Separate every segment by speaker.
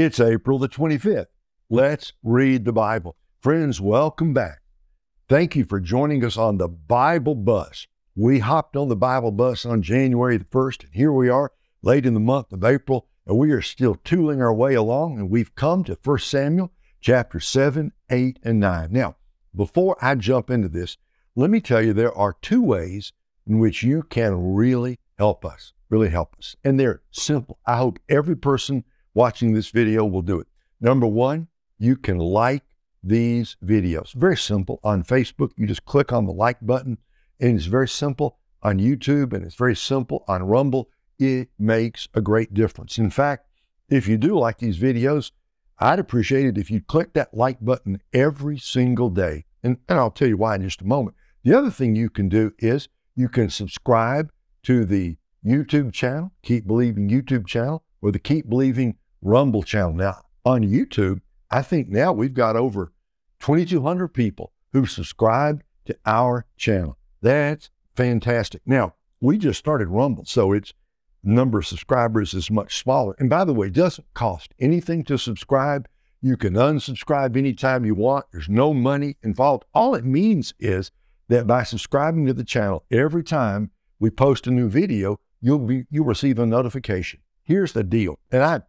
Speaker 1: It's April the 25th. Let's read the Bible. Friends, welcome back. Thank you for joining us on the Bible bus. We hopped on the Bible bus on January the 1st, and here we are late in the month of April, and we are still tooling our way along, and we've come to 1 Samuel chapter 7, 8, and 9. Now, before I jump into this, let me tell you there are two ways in which you can really help us, really help us. And they're simple. I hope every person watching this video will do it. Number one, you can like these videos. Very simple. On Facebook, you just click on the like button, and it's very simple on YouTube, and it's very simple on Rumble. It makes a great difference. In fact, if you do like these videos, I'd appreciate it if you click that like button every single day. And, and I'll tell you why in just a moment. The other thing you can do is you can subscribe to the YouTube channel, Keep Believing YouTube channel, or the Keep Believing Rumble channel. Now, on YouTube, I think now we've got over 2,200 people who subscribed to our channel. That's fantastic. Now, we just started Rumble, so its number of subscribers is much smaller. And by the way, it doesn't cost anything to subscribe. You can unsubscribe anytime you want. There's no money involved. All it means is that by subscribing to the channel every time we post a new video, you'll be you'll receive a notification. Here's the deal. And I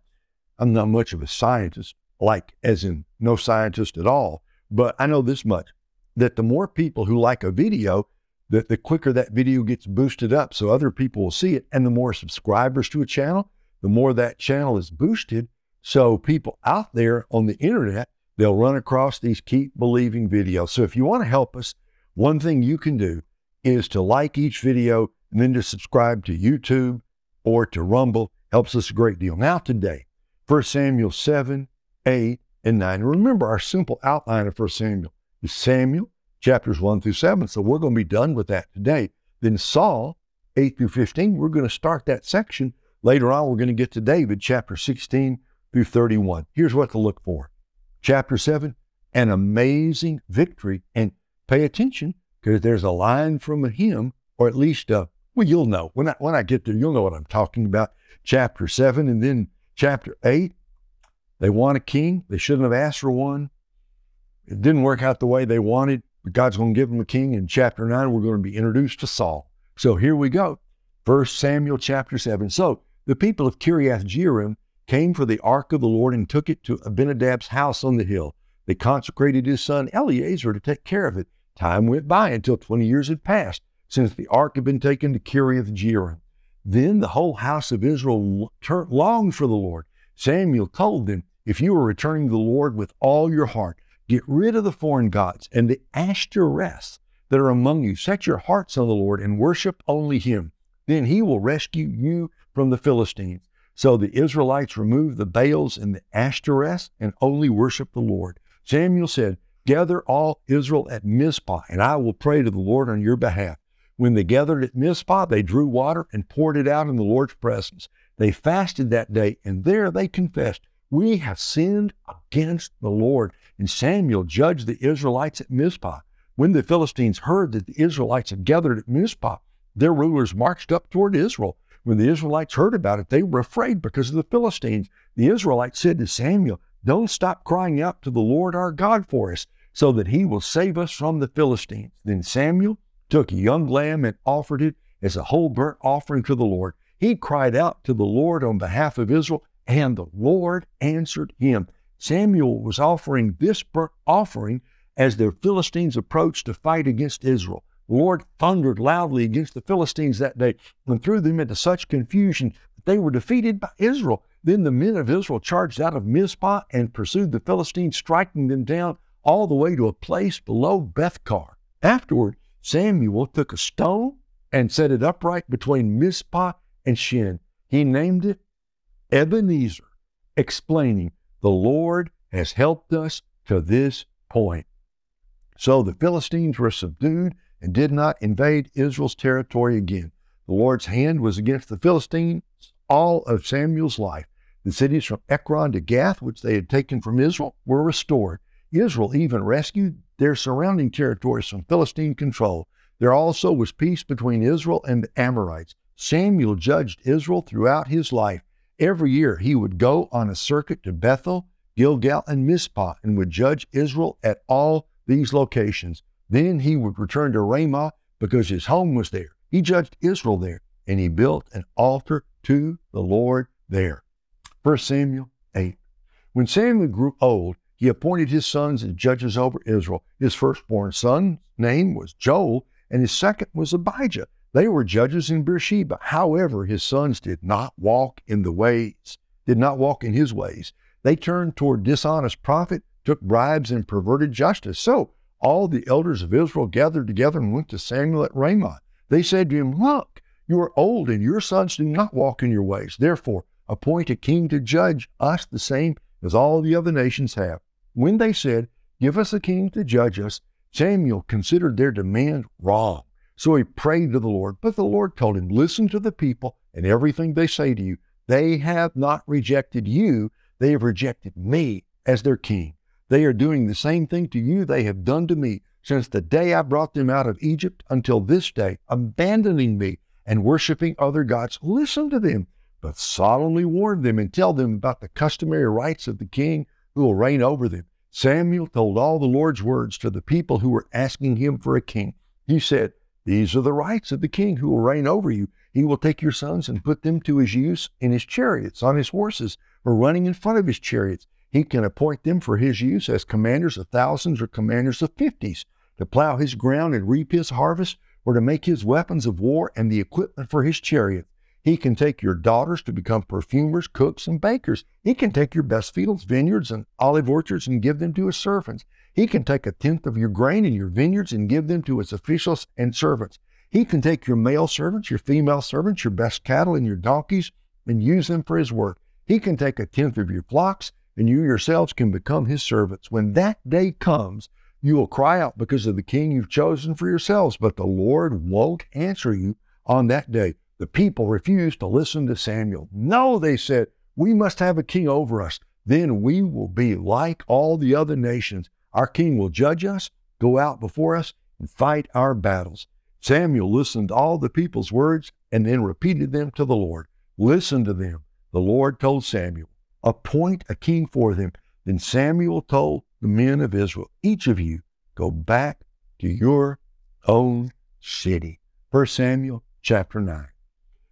Speaker 1: I'm not much of a scientist, like as in no scientist at all, but I know this much that the more people who like a video, that the quicker that video gets boosted up so other people will see it. And the more subscribers to a channel, the more that channel is boosted. So people out there on the internet, they'll run across these keep believing videos. So if you want to help us, one thing you can do is to like each video and then to subscribe to YouTube or to Rumble. Helps us a great deal. Now, today, 1 Samuel 7, 8, and 9. Remember, our simple outline of 1 Samuel is Samuel, chapters 1 through 7. So we're going to be done with that today. Then Saul, 8 through 15, we're going to start that section. Later on, we're going to get to David, chapter 16 through 31. Here's what to look for. Chapter 7, an amazing victory. And pay attention because there's a line from a hymn, or at least, uh, well, you'll know. When I, when I get there, you'll know what I'm talking about. Chapter 7, and then chapter 8, they want a king. They shouldn't have asked for one. It didn't work out the way they wanted, but God's going to give them a king. In chapter 9, we're going to be introduced to Saul. So here we go. First Samuel chapter 7. So the people of Kiriath Jearim came for the ark of the Lord and took it to Abinadab's house on the hill. They consecrated his son Eleazar to take care of it. Time went by until 20 years had passed since the ark had been taken to Kiriath Jearim. Then the whole house of Israel longed for the Lord. Samuel told them, If you are returning to the Lord with all your heart, get rid of the foreign gods and the Ashtoreths that are among you. Set your hearts on the Lord and worship only Him. Then He will rescue you from the Philistines. So the Israelites removed the Baals and the Ashtoreths and only worshiped the Lord. Samuel said, Gather all Israel at Mizpah, and I will pray to the Lord on your behalf. When they gathered at Mizpah, they drew water and poured it out in the Lord's presence. They fasted that day, and there they confessed, We have sinned against the Lord. And Samuel judged the Israelites at Mizpah. When the Philistines heard that the Israelites had gathered at Mizpah, their rulers marched up toward Israel. When the Israelites heard about it, they were afraid because of the Philistines. The Israelites said to Samuel, Don't stop crying out to the Lord our God for us, so that he will save us from the Philistines. Then Samuel took a young lamb and offered it as a whole burnt offering to the Lord. He cried out to the Lord on behalf of Israel, and the Lord answered him. Samuel was offering this burnt offering as the Philistines approached to fight against Israel. The Lord thundered loudly against the Philistines that day and threw them into such confusion that they were defeated by Israel. Then the men of Israel charged out of Mizpah and pursued the Philistines, striking them down all the way to a place below Bethkar. Afterward, Samuel took a stone and set it upright between Mizpah and Shen. He named it Ebenezer, explaining, The Lord has helped us to this point. So the Philistines were subdued and did not invade Israel's territory again. The Lord's hand was against the Philistines all of Samuel's life. The cities from Ekron to Gath, which they had taken from Israel, were restored. Israel even rescued their surrounding territories from Philistine control. There also was peace between Israel and the Amorites. Samuel judged Israel throughout his life, Every year he would go on a circuit to Bethel, Gilgal, and Mizpah and would judge Israel at all these locations. Then he would return to Ramah because his home was there. He judged Israel there, and he built an altar to the Lord there. 1 Samuel 8. When Samuel grew old, he appointed his sons as judges over Israel. His firstborn son's name was Joel, and his second was Abijah. They were judges in Beersheba. However, his sons did not walk in the ways, did not walk in his ways. They turned toward dishonest profit, took bribes, and perverted justice. So all the elders of Israel gathered together and went to Samuel at Ramah. They said to him, Look, you are old, and your sons do not walk in your ways. Therefore, appoint a king to judge us the same as all the other nations have. When they said, Give us a king to judge us, Samuel considered their demand wrong. So he prayed to the Lord. But the Lord told him, Listen to the people and everything they say to you. They have not rejected you, they have rejected me as their king. They are doing the same thing to you they have done to me since the day I brought them out of Egypt until this day, abandoning me and worshiping other gods. Listen to them, but solemnly warn them and tell them about the customary rights of the king who will reign over them. Samuel told all the Lord's words to the people who were asking him for a king. He said, These are the rights of the king who will reign over you. He will take your sons and put them to his use in his chariots, on his horses, or running in front of his chariots. He can appoint them for his use as commanders of thousands or commanders of fifties, to plow his ground and reap his harvest, or to make his weapons of war and the equipment for his chariot. He can take your daughters to become perfumers, cooks, and bakers. He can take your best fields, vineyards, and olive orchards and give them to his servants. He can take a tenth of your grain in your vineyards and give them to his officials and servants. He can take your male servants, your female servants, your best cattle, and your donkeys and use them for his work. He can take a tenth of your flocks and you yourselves can become his servants. When that day comes, you will cry out because of the king you've chosen for yourselves, but the Lord won't answer you on that day. The people refused to listen to Samuel. No, they said, we must have a king over us. Then we will be like all the other nations. Our king will judge us, go out before us, and fight our battles. Samuel listened to all the people's words and then repeated them to the Lord. Listen to them. The Lord told Samuel, appoint a king for them. Then Samuel told the men of Israel, each of you go back to your own city. 1 Samuel chapter 9.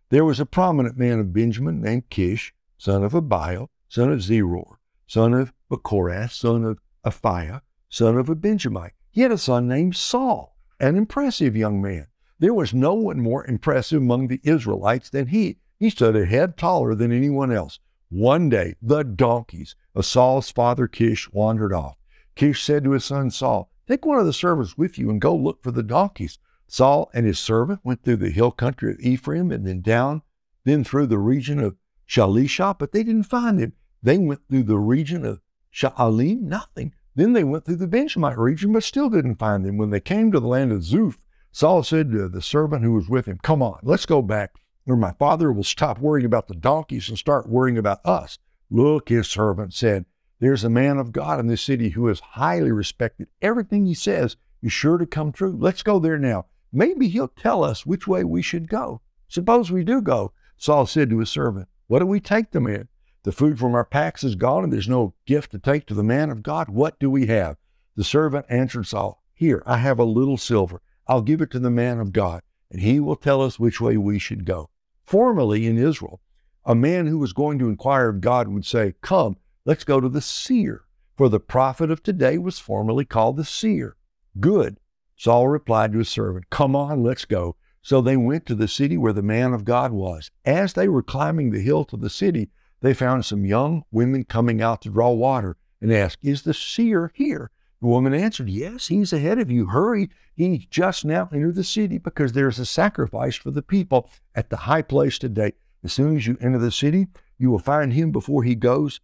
Speaker 1: There was a prominent man of Benjamin named Kish, son of Abiel, son of Zeror, son of Bechorath, son of Aphiah, son of a Benjamite. He had a son named Saul, an impressive young man. There was no one more impressive among the Israelites than he. He stood a head taller than anyone else. One day, the donkeys of Saul's father Kish wandered off. Kish said to his son Saul, Take one of the servants with you and go look for the donkeys. Saul and his servant went through the hill country of Ephraim and then down, then through the region of Shalisha, but they didn't find him. They went through the region of Sha'alim, nothing. Then they went through the Benjamite region, but still didn't find him. When they came to the land of Zuph, Saul said to the servant who was with him, Come on, let's go back or my father will stop worrying about the donkeys and start worrying about us. Look, his servant said, There's a man of God in this city who is highly respected. Everything he says is sure to come true. Let's go there now. Maybe he'll tell us which way we should go. Suppose we do go. Saul said to his servant, What do we take them in? The food from our packs is gone, and there's no gift to take to the man of God. What do we have? The servant answered Saul, Here, I have a little silver. I'll give it to the man of God, and he will tell us which way we should go. Formerly in Israel, a man who was going to inquire of God would say, Come, let's go to the seer. For the prophet of today was formerly called the seer. Good. Saul replied to his servant, Come on, let's go. So they went to the city where the man of God was. As they were climbing the hill to the city, they found some young women coming out to draw water and asked, Is the seer here? The woman answered, Yes, he's ahead of you. Hurry. He just now entered the city because there's a sacrifice for the people at the high place today. As soon as you enter the city, you will find him before he goes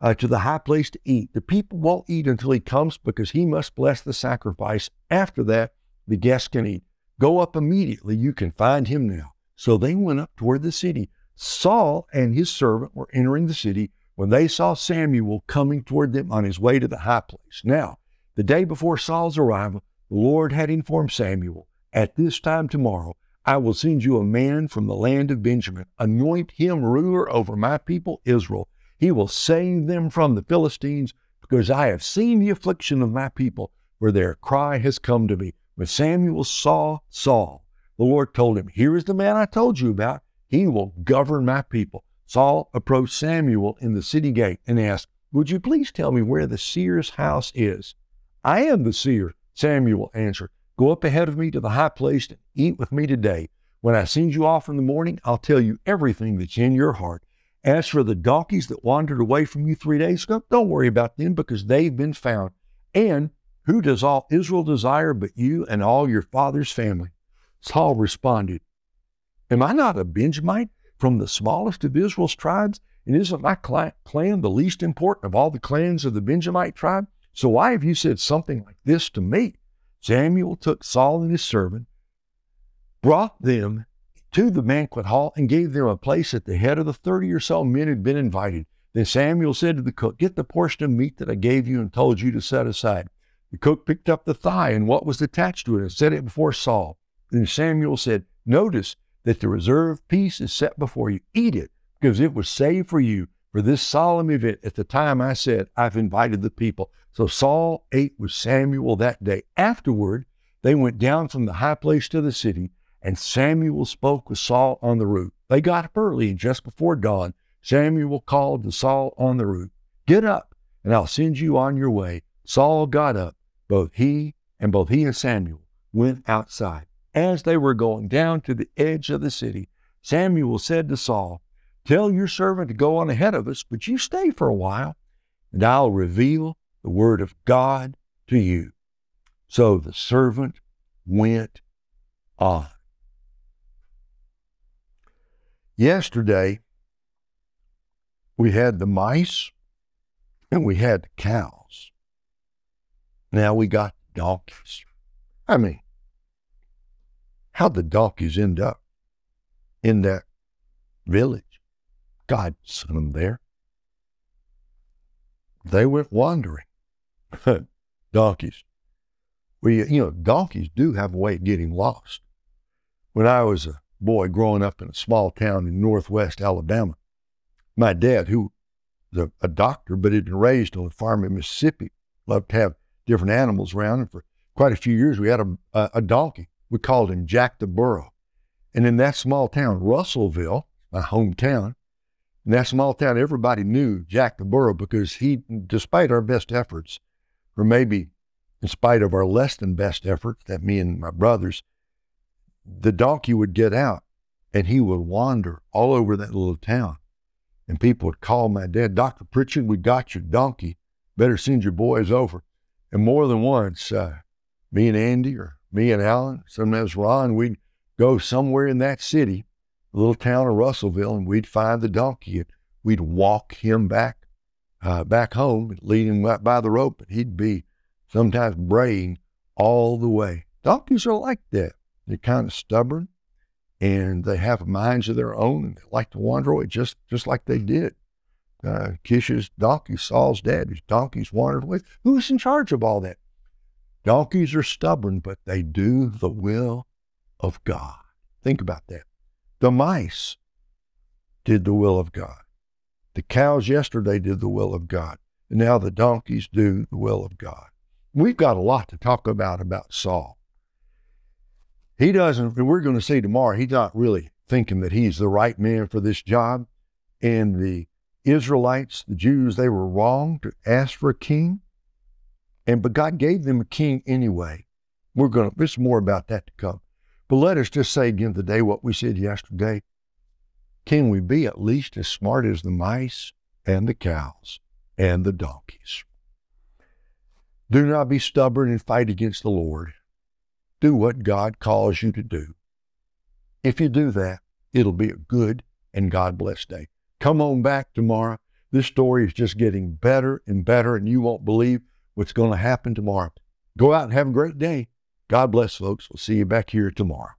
Speaker 1: uh, to the high place to eat. The people won't eat until he comes because he must bless the sacrifice. After that, the guests can eat. Go up immediately. You can find him now. So they went up toward the city. Saul and his servant were entering the city when they saw Samuel coming toward them on his way to the high place. Now, the day before Saul's arrival, the Lord had informed Samuel, At this time tomorrow, I will send you a man from the land of Benjamin. Anoint him ruler over my people Israel. He will save them from the Philistines, because I have seen the affliction of my people, where their cry has come to me. When Samuel saw Saul, the Lord told him, Here is the man I told you about. He will govern my people. Saul approached Samuel in the city gate and asked, Would you please tell me where the seer's house is? I am the seer, Samuel answered. Go up ahead of me to the high place and eat with me today. When I send you off in the morning, I'll tell you everything that's in your heart. As for the donkeys that wandered away from you three days ago, don't worry about them because they've been found. And who does all Israel desire but you and all your father's family? Saul responded, Am I not a Benjamite from the smallest of Israel's tribes? And isn't my clan the least important of all the clans of the Benjamite tribe? So why have you said something like this to me? Samuel took Saul and his servant, brought them to the banquet hall, and gave them a place at the head of the thirty or so men who'd been invited. Then Samuel said to the cook, Get the portion of meat that I gave you and told you to set aside. The cook picked up the thigh and what was attached to it and set it before Saul. Then Samuel said, Notice that the reserved piece is set before you. Eat it, because it was saved for you for this solemn event at the time I said, I've invited the people. So Saul ate with Samuel that day. Afterward, they went down from the high place to the city, and Samuel spoke with Saul on the roof. They got up early, and just before dawn, Samuel called to Saul on the roof, Get up, and I'll send you on your way. Saul got up. Both he and both he and Samuel went outside. As they were going down to the edge of the city, Samuel said to Saul, Tell your servant to go on ahead of us, but you stay for a while, and I'll reveal the word of God to you. So the servant went on. Yesterday, we had the mice and we had the cows. Now we got donkeys. I mean, how'd the donkeys end up in that village? God sent them there. They went wandering. donkeys. We, you know, donkeys do have a way of getting lost. When I was a boy growing up in a small town in northwest Alabama, my dad, who was a, doctor but had been raised on a farm in Mississippi, loved to have different animals around. And for quite a few years, we had a, a, a donkey. We called him Jack the Burro. And in that small town, Russellville, my hometown, in that small town, everybody knew Jack the Burro because he, despite our best efforts, or maybe in spite of our less than best efforts, that me and my brothers, the donkey would get out and he would wander all over that little town. And people would call my dad, Dr. Pritchard, we got your donkey. Better send your boys over. And more than once, uh, me and Andy or me and Alan, sometimes Ron, we'd go somewhere in that city little town of Russellville, and we'd find the donkey and we'd walk him back uh, back home, lead him by the rope, and he'd be sometimes braying all the way. Donkeys are like that. They're kind of stubborn, and they have minds of their own, and they like to wander away just just like they did. Uh, Kish's donkey, Saul's dad, his donkeys wandered away. Who's in charge of all that? Donkeys are stubborn, but they do the will of God. Think about that. The mice did the will of God. The cows yesterday did the will of God. And now the donkeys do the will of God. We've got a lot to talk about about Saul. He doesn't, we're going to see tomorrow, he's not really thinking that he's the right man for this job. And the Israelites, the Jews, they were wrong to ask for a king. And but God gave them a king anyway. We're going to, there's more about that to come. But let us just say again today what we said yesterday. Can we be at least as smart as the mice and the cows and the donkeys? Do not be stubborn and fight against the Lord. Do what God calls you to do. If you do that, it'll be a good and God blessed day. Come on back tomorrow. This story is just getting better and better, and you won't believe what's going to happen tomorrow. Go out and have a great day. God bless, folks. We'll see you back here tomorrow.